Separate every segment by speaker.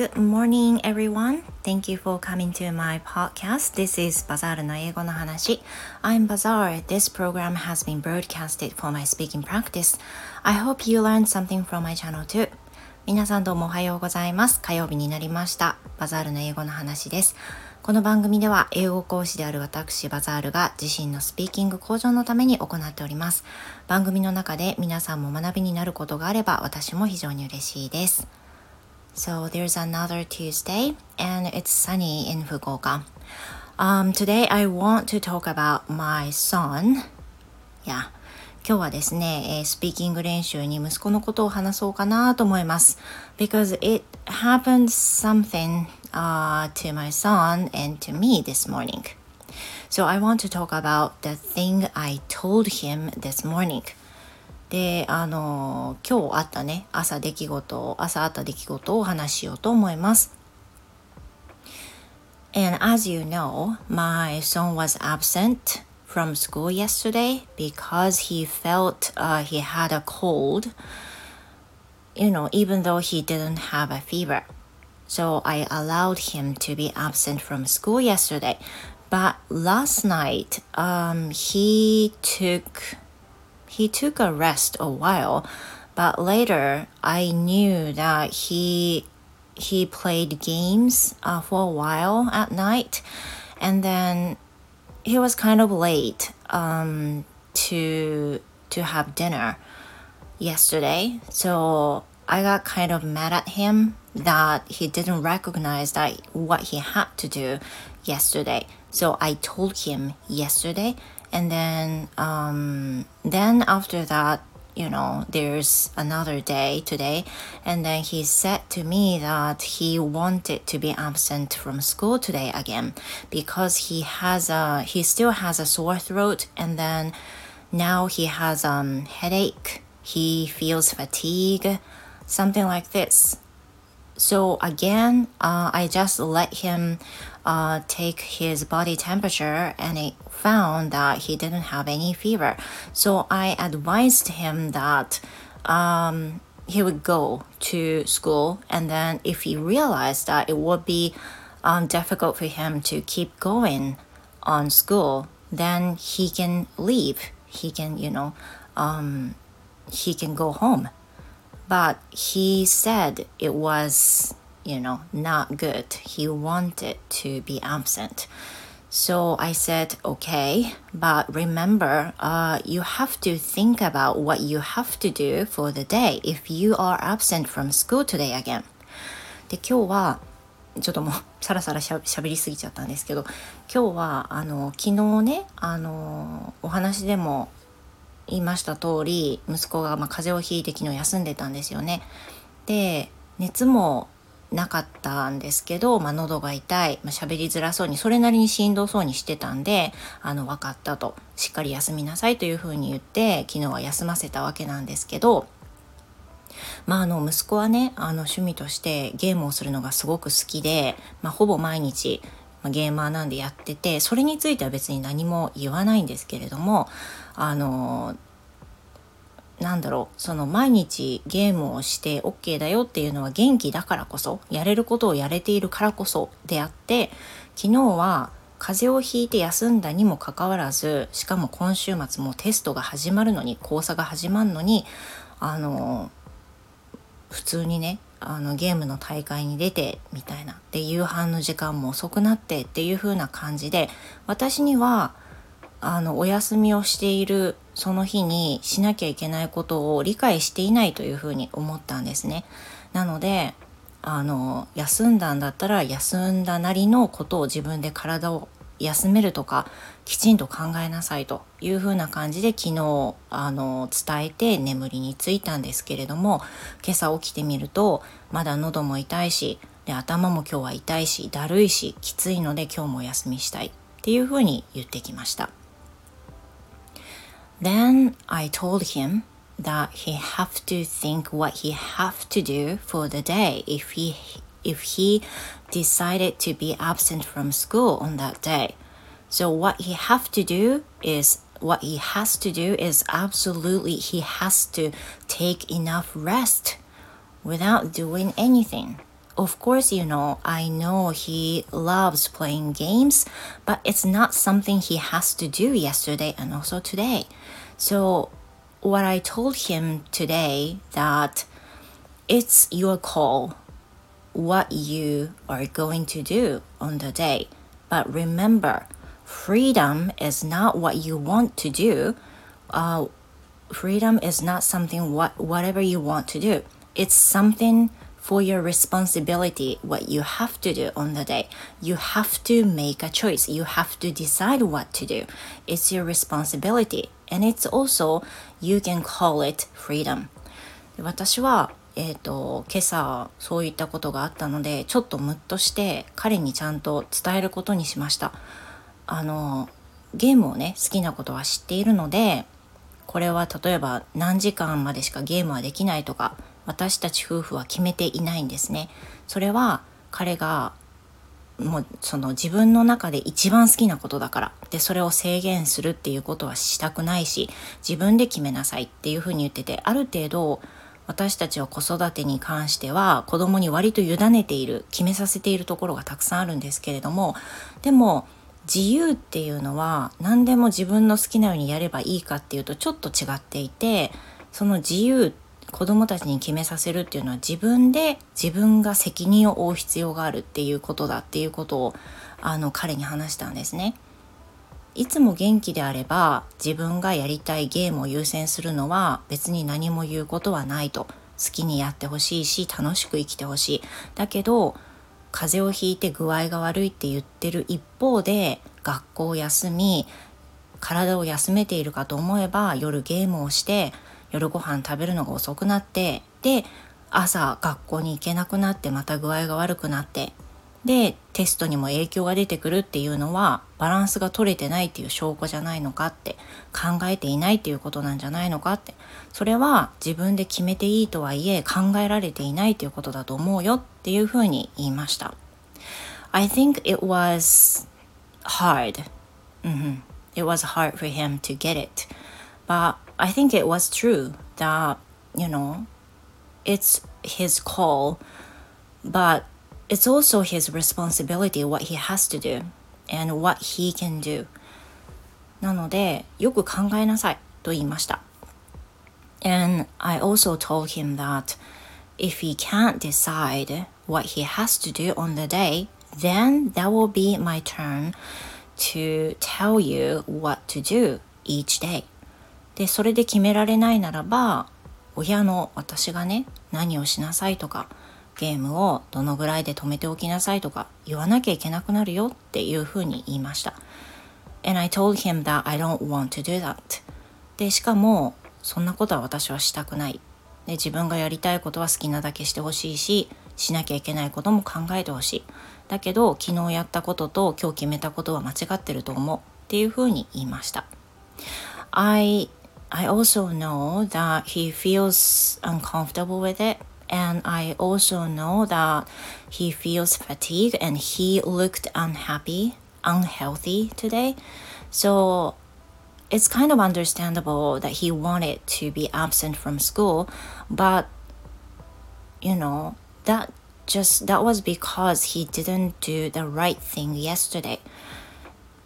Speaker 1: Good morning, everyone. Thank you for coming to my podcast. This is Bazaar の英語の話。I'm Bazaar. This program has been broadcasted for my speaking practice. I hope you learned something from my channel too. 皆さんどうもおはようございます。火曜日になりました。バザールの英語の話です。この番組では英語講師である私バザールが自身のスピーキング向上のために行っております。番組の中で皆さんも学びになることがあれば私も非常に嬉しいです。So there's another Tuesday and it's sunny in Fukuoka. Um, today I want to talk about my son. Yeah. 今日はですね、えー、スピーキング練習に息子のことを話そうかなと思います。Because it happened something、uh, to my son and to me this morning. So I want to talk about the thing I told him this morning. で、あの、今日あったね、朝出来事、朝あった出来事をお話ししようと思います。And as you know, my son was absent from school yesterday because he felt uh, he had a cold, you know, even though he didn't have a fever. So I allowed him to be absent from school yesterday. But last night, um, he took he took a rest a while, but later I knew that he he played games uh, for a while at night, and then he was kind of late um, to to have dinner yesterday. So I got kind of mad at him that he didn't recognize that what he had to do yesterday. So I told him yesterday and then um, then after that you know there's another day today. And then he said to me that he wanted to be absent from school today again because he has a he still has a sore throat. And then now he has um headache. He feels fatigue. Something like this so again uh, i just let him uh, take his body temperature and it found that he didn't have any fever. So I advised him that um, he would go to school and then if he realized that it would be um, difficult for him to keep going on school, then he can leave. He can, you know, um, he can go home But he said it was you know, not good. He wanted to be absent. So I said, okay, but remember, uh, you have to think about what you have to do for the day if you are absent from school today again. で、今日は、ちょっともうさらさらしゃしゃべりすぎちゃったんですけど、今日は、あの、昨日ね、あの、お話でも 言いました通り、息子が、ま、風邪をひいて昨日休んでたんですよね。で、熱もなかったんですけど、まあ、喉が痛い、まあ、喋りづらそうに、それなりにしんどそうにしてたんで、あの、分かったと、しっかり休みなさいというふうに言って、昨日は休ませたわけなんですけど、まあ、あの、息子はね、あの、趣味としてゲームをするのがすごく好きで、まあ、ほぼ毎日、ま、ゲーマーなんでやってて、それについては別に何も言わないんですけれども、あの、なんだろうその毎日ゲームをして OK だよっていうのは元気だからこそやれることをやれているからこそであって昨日は風邪をひいて休んだにもかかわらずしかも今週末もテストが始まるのに講座が始まるのにあの普通にねあのゲームの大会に出てみたいなで夕飯の時間も遅くなってっていう風な感じで私にはあのお休みをしているその日にしなきゃいけないことを理解していないというふうに思ったんですね。なのであの休んだんだったら休んだなりのことを自分で体を休めるとかきちんと考えなさいというふうな感じで昨日あの伝えて眠りについたんですけれども今朝起きてみるとまだ喉も痛いしで頭も今日は痛いしだるいしきついので今日もお休みしたいっていうふうに言ってきました。Then I told him that he have to think what he have to do for the day if he if he decided to be absent from school on that day. So what he have to do is what he has to do is absolutely he has to take enough rest without doing anything of course, you know, I know he loves playing games, but it's not something he has to do yesterday and also today. So, what I told him today that it's your call what you are going to do on the day. But remember, freedom is not what you want to do. Uh, freedom is not something what whatever you want to do. It's something for your responsibility what you have to do on the day. You have to make a choice. You have to decide what to do. It's your responsibility. And it's also, you can call it freedom. 私はえーと、今朝そういったことがあったのでちょっとムッとして彼にちゃんと伝えることにしました。あのゲームをね好きなことは知っているのでこれは例えば何時間までしかゲームはできないとか私たち夫婦は決めていないんですね。それは彼がもうその自分の中で一番好きなことだからでそれを制限するっていうことはしたくないし自分で決めなさいっていうふうに言っててある程度私たちは子育てに関しては子供に割と委ねている決めさせているところがたくさんあるんですけれどもでも自由っていうのは何でも自分の好きなようにやればいいかっていうとちょっと違っていてその自由子供たちに決めさせるっていうのは自分で自分が責任を負う必要があるっていうことだっていうことをあの彼に話したんですね。いつも元気であれば自分がやりたいゲームを優先するのは別に何も言うことはないと。好きにやってほしいし楽しく生きてほしい。だけど風邪をひいて具合が悪いって言ってる一方で学校を休み体を休めているかと思えば夜ゲームをして夜ご飯食べるのが遅くなってで朝学校に行けなくなってまた具合が悪くなってでテストにも影響が出てくるっていうのはバランスが取れてないっていう証拠じゃないのかって考えていないっていうことなんじゃないのかってそれは自分で決めていいとはいえ考えられていないということだと思うよっていうふうに言いました。I think it was hard、it was hard for him to get it. But I think it was true that you know it's his call. But it's also his responsibility what he has to do and what he can do なのでよく考えなさいと言いました and I also told him that if he can't decide what he has to do on the day then that will be my turn to tell you what to do each day でそれで決められないならば親の私がね何をしなさいとかゲームをどのぐらいで止めておきなさいとか言わなきゃいけなくなるよっていうふうに言いました。And I told him that I don't want to do that. で、しかもそんなことは私はしたくない。で、自分がやりたいことは好きなだけしてほしいし、しなきゃいけないことも考えてほしい。だけど、昨日やったことと今日決めたことは間違ってると思うっていうふうに言いました。I, I also know that he feels uncomfortable with it and I also know that he feels fatigue and he looked unhappy, unhealthy today. So it's kind of understandable that he wanted to be absent from school, but you know, that just that was because he didn't do the right thing yesterday.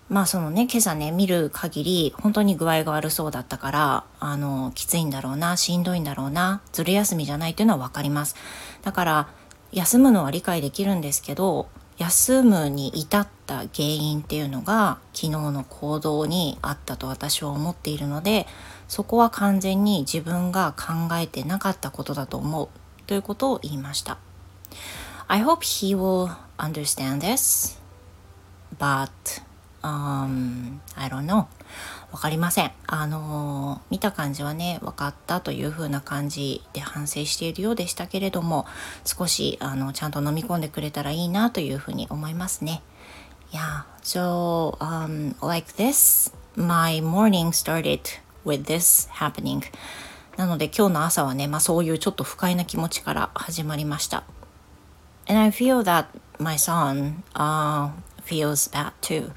Speaker 1: まあそのね、今朝ね、見る限り、本当に具合が悪そうだったから、あの、きついんだろうな、しんどいんだろうな、ずる休みじゃないっていうのはわかります。だから、休むのは理解できるんですけど、休むに至った原因っていうのが昨日の行動にあったと私は思っているのでそこは完全に自分が考えてなかったことだと思うということを言いました I hope he will understand this but um, I don't know わかりません。あの、見た感じはね、分かったという風な感じで反省しているようでしたけれども、少し、あの、ちゃんと飲み込んでくれたらいいなという風に思いますね。Yeah, so, um, like this, my morning started with this happening. なので今日の朝はね、まあそういうちょっと不快な気持ちから始まりました。And I feel that my son、uh, feels bad too.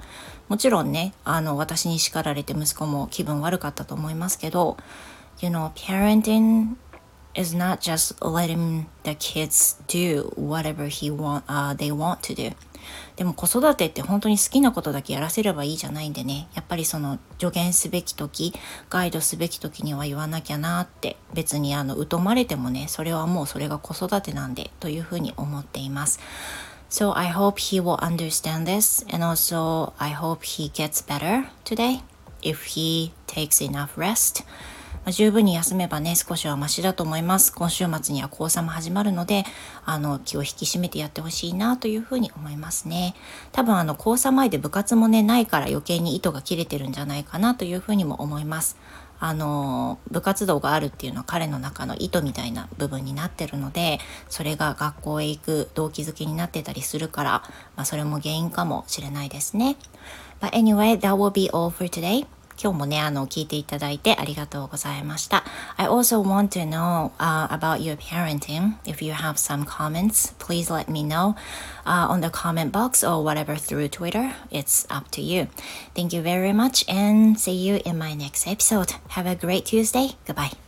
Speaker 1: もちろんねあの私に叱られて息子も気分悪かったと思いますけど You know parenting is not just letting the kids do whatever he want,、uh, they want to do. でも子育てって本当に好きなことだけやらせればいいじゃないんでねやっぱりその助言すべき時ガイドすべき時には言わなきゃなって別にあの疎まれてもねそれはもうそれが子育てなんでというふうに思っています So I hope he will understand this and also I hope he gets better today if he takes enough rest ま、十分に休めばね、少しはマシだと思います。今週末には講座も始まるので、あの、気を引き締めてやってほしいなというふうに思いますね。多分あの、講座前で部活もね、ないから余計に糸が切れてるんじゃないかなというふうにも思います。あの部活動があるっていうのは彼の中の意図みたいな部分になってるのでそれが学校へ行く動機づけになってたりするから、まあ、それも原因かもしれないですね。But anyway, that will be all for today. 今日もね、あの、聞いていただいてありがとうございました。I also want to know、uh, about your parenting. If you have some comments, please let me know uh, on the comment box or whatever through Twitter. It's up to you. Thank you very much and see you in my next episode. Have a great Tuesday. Goodbye.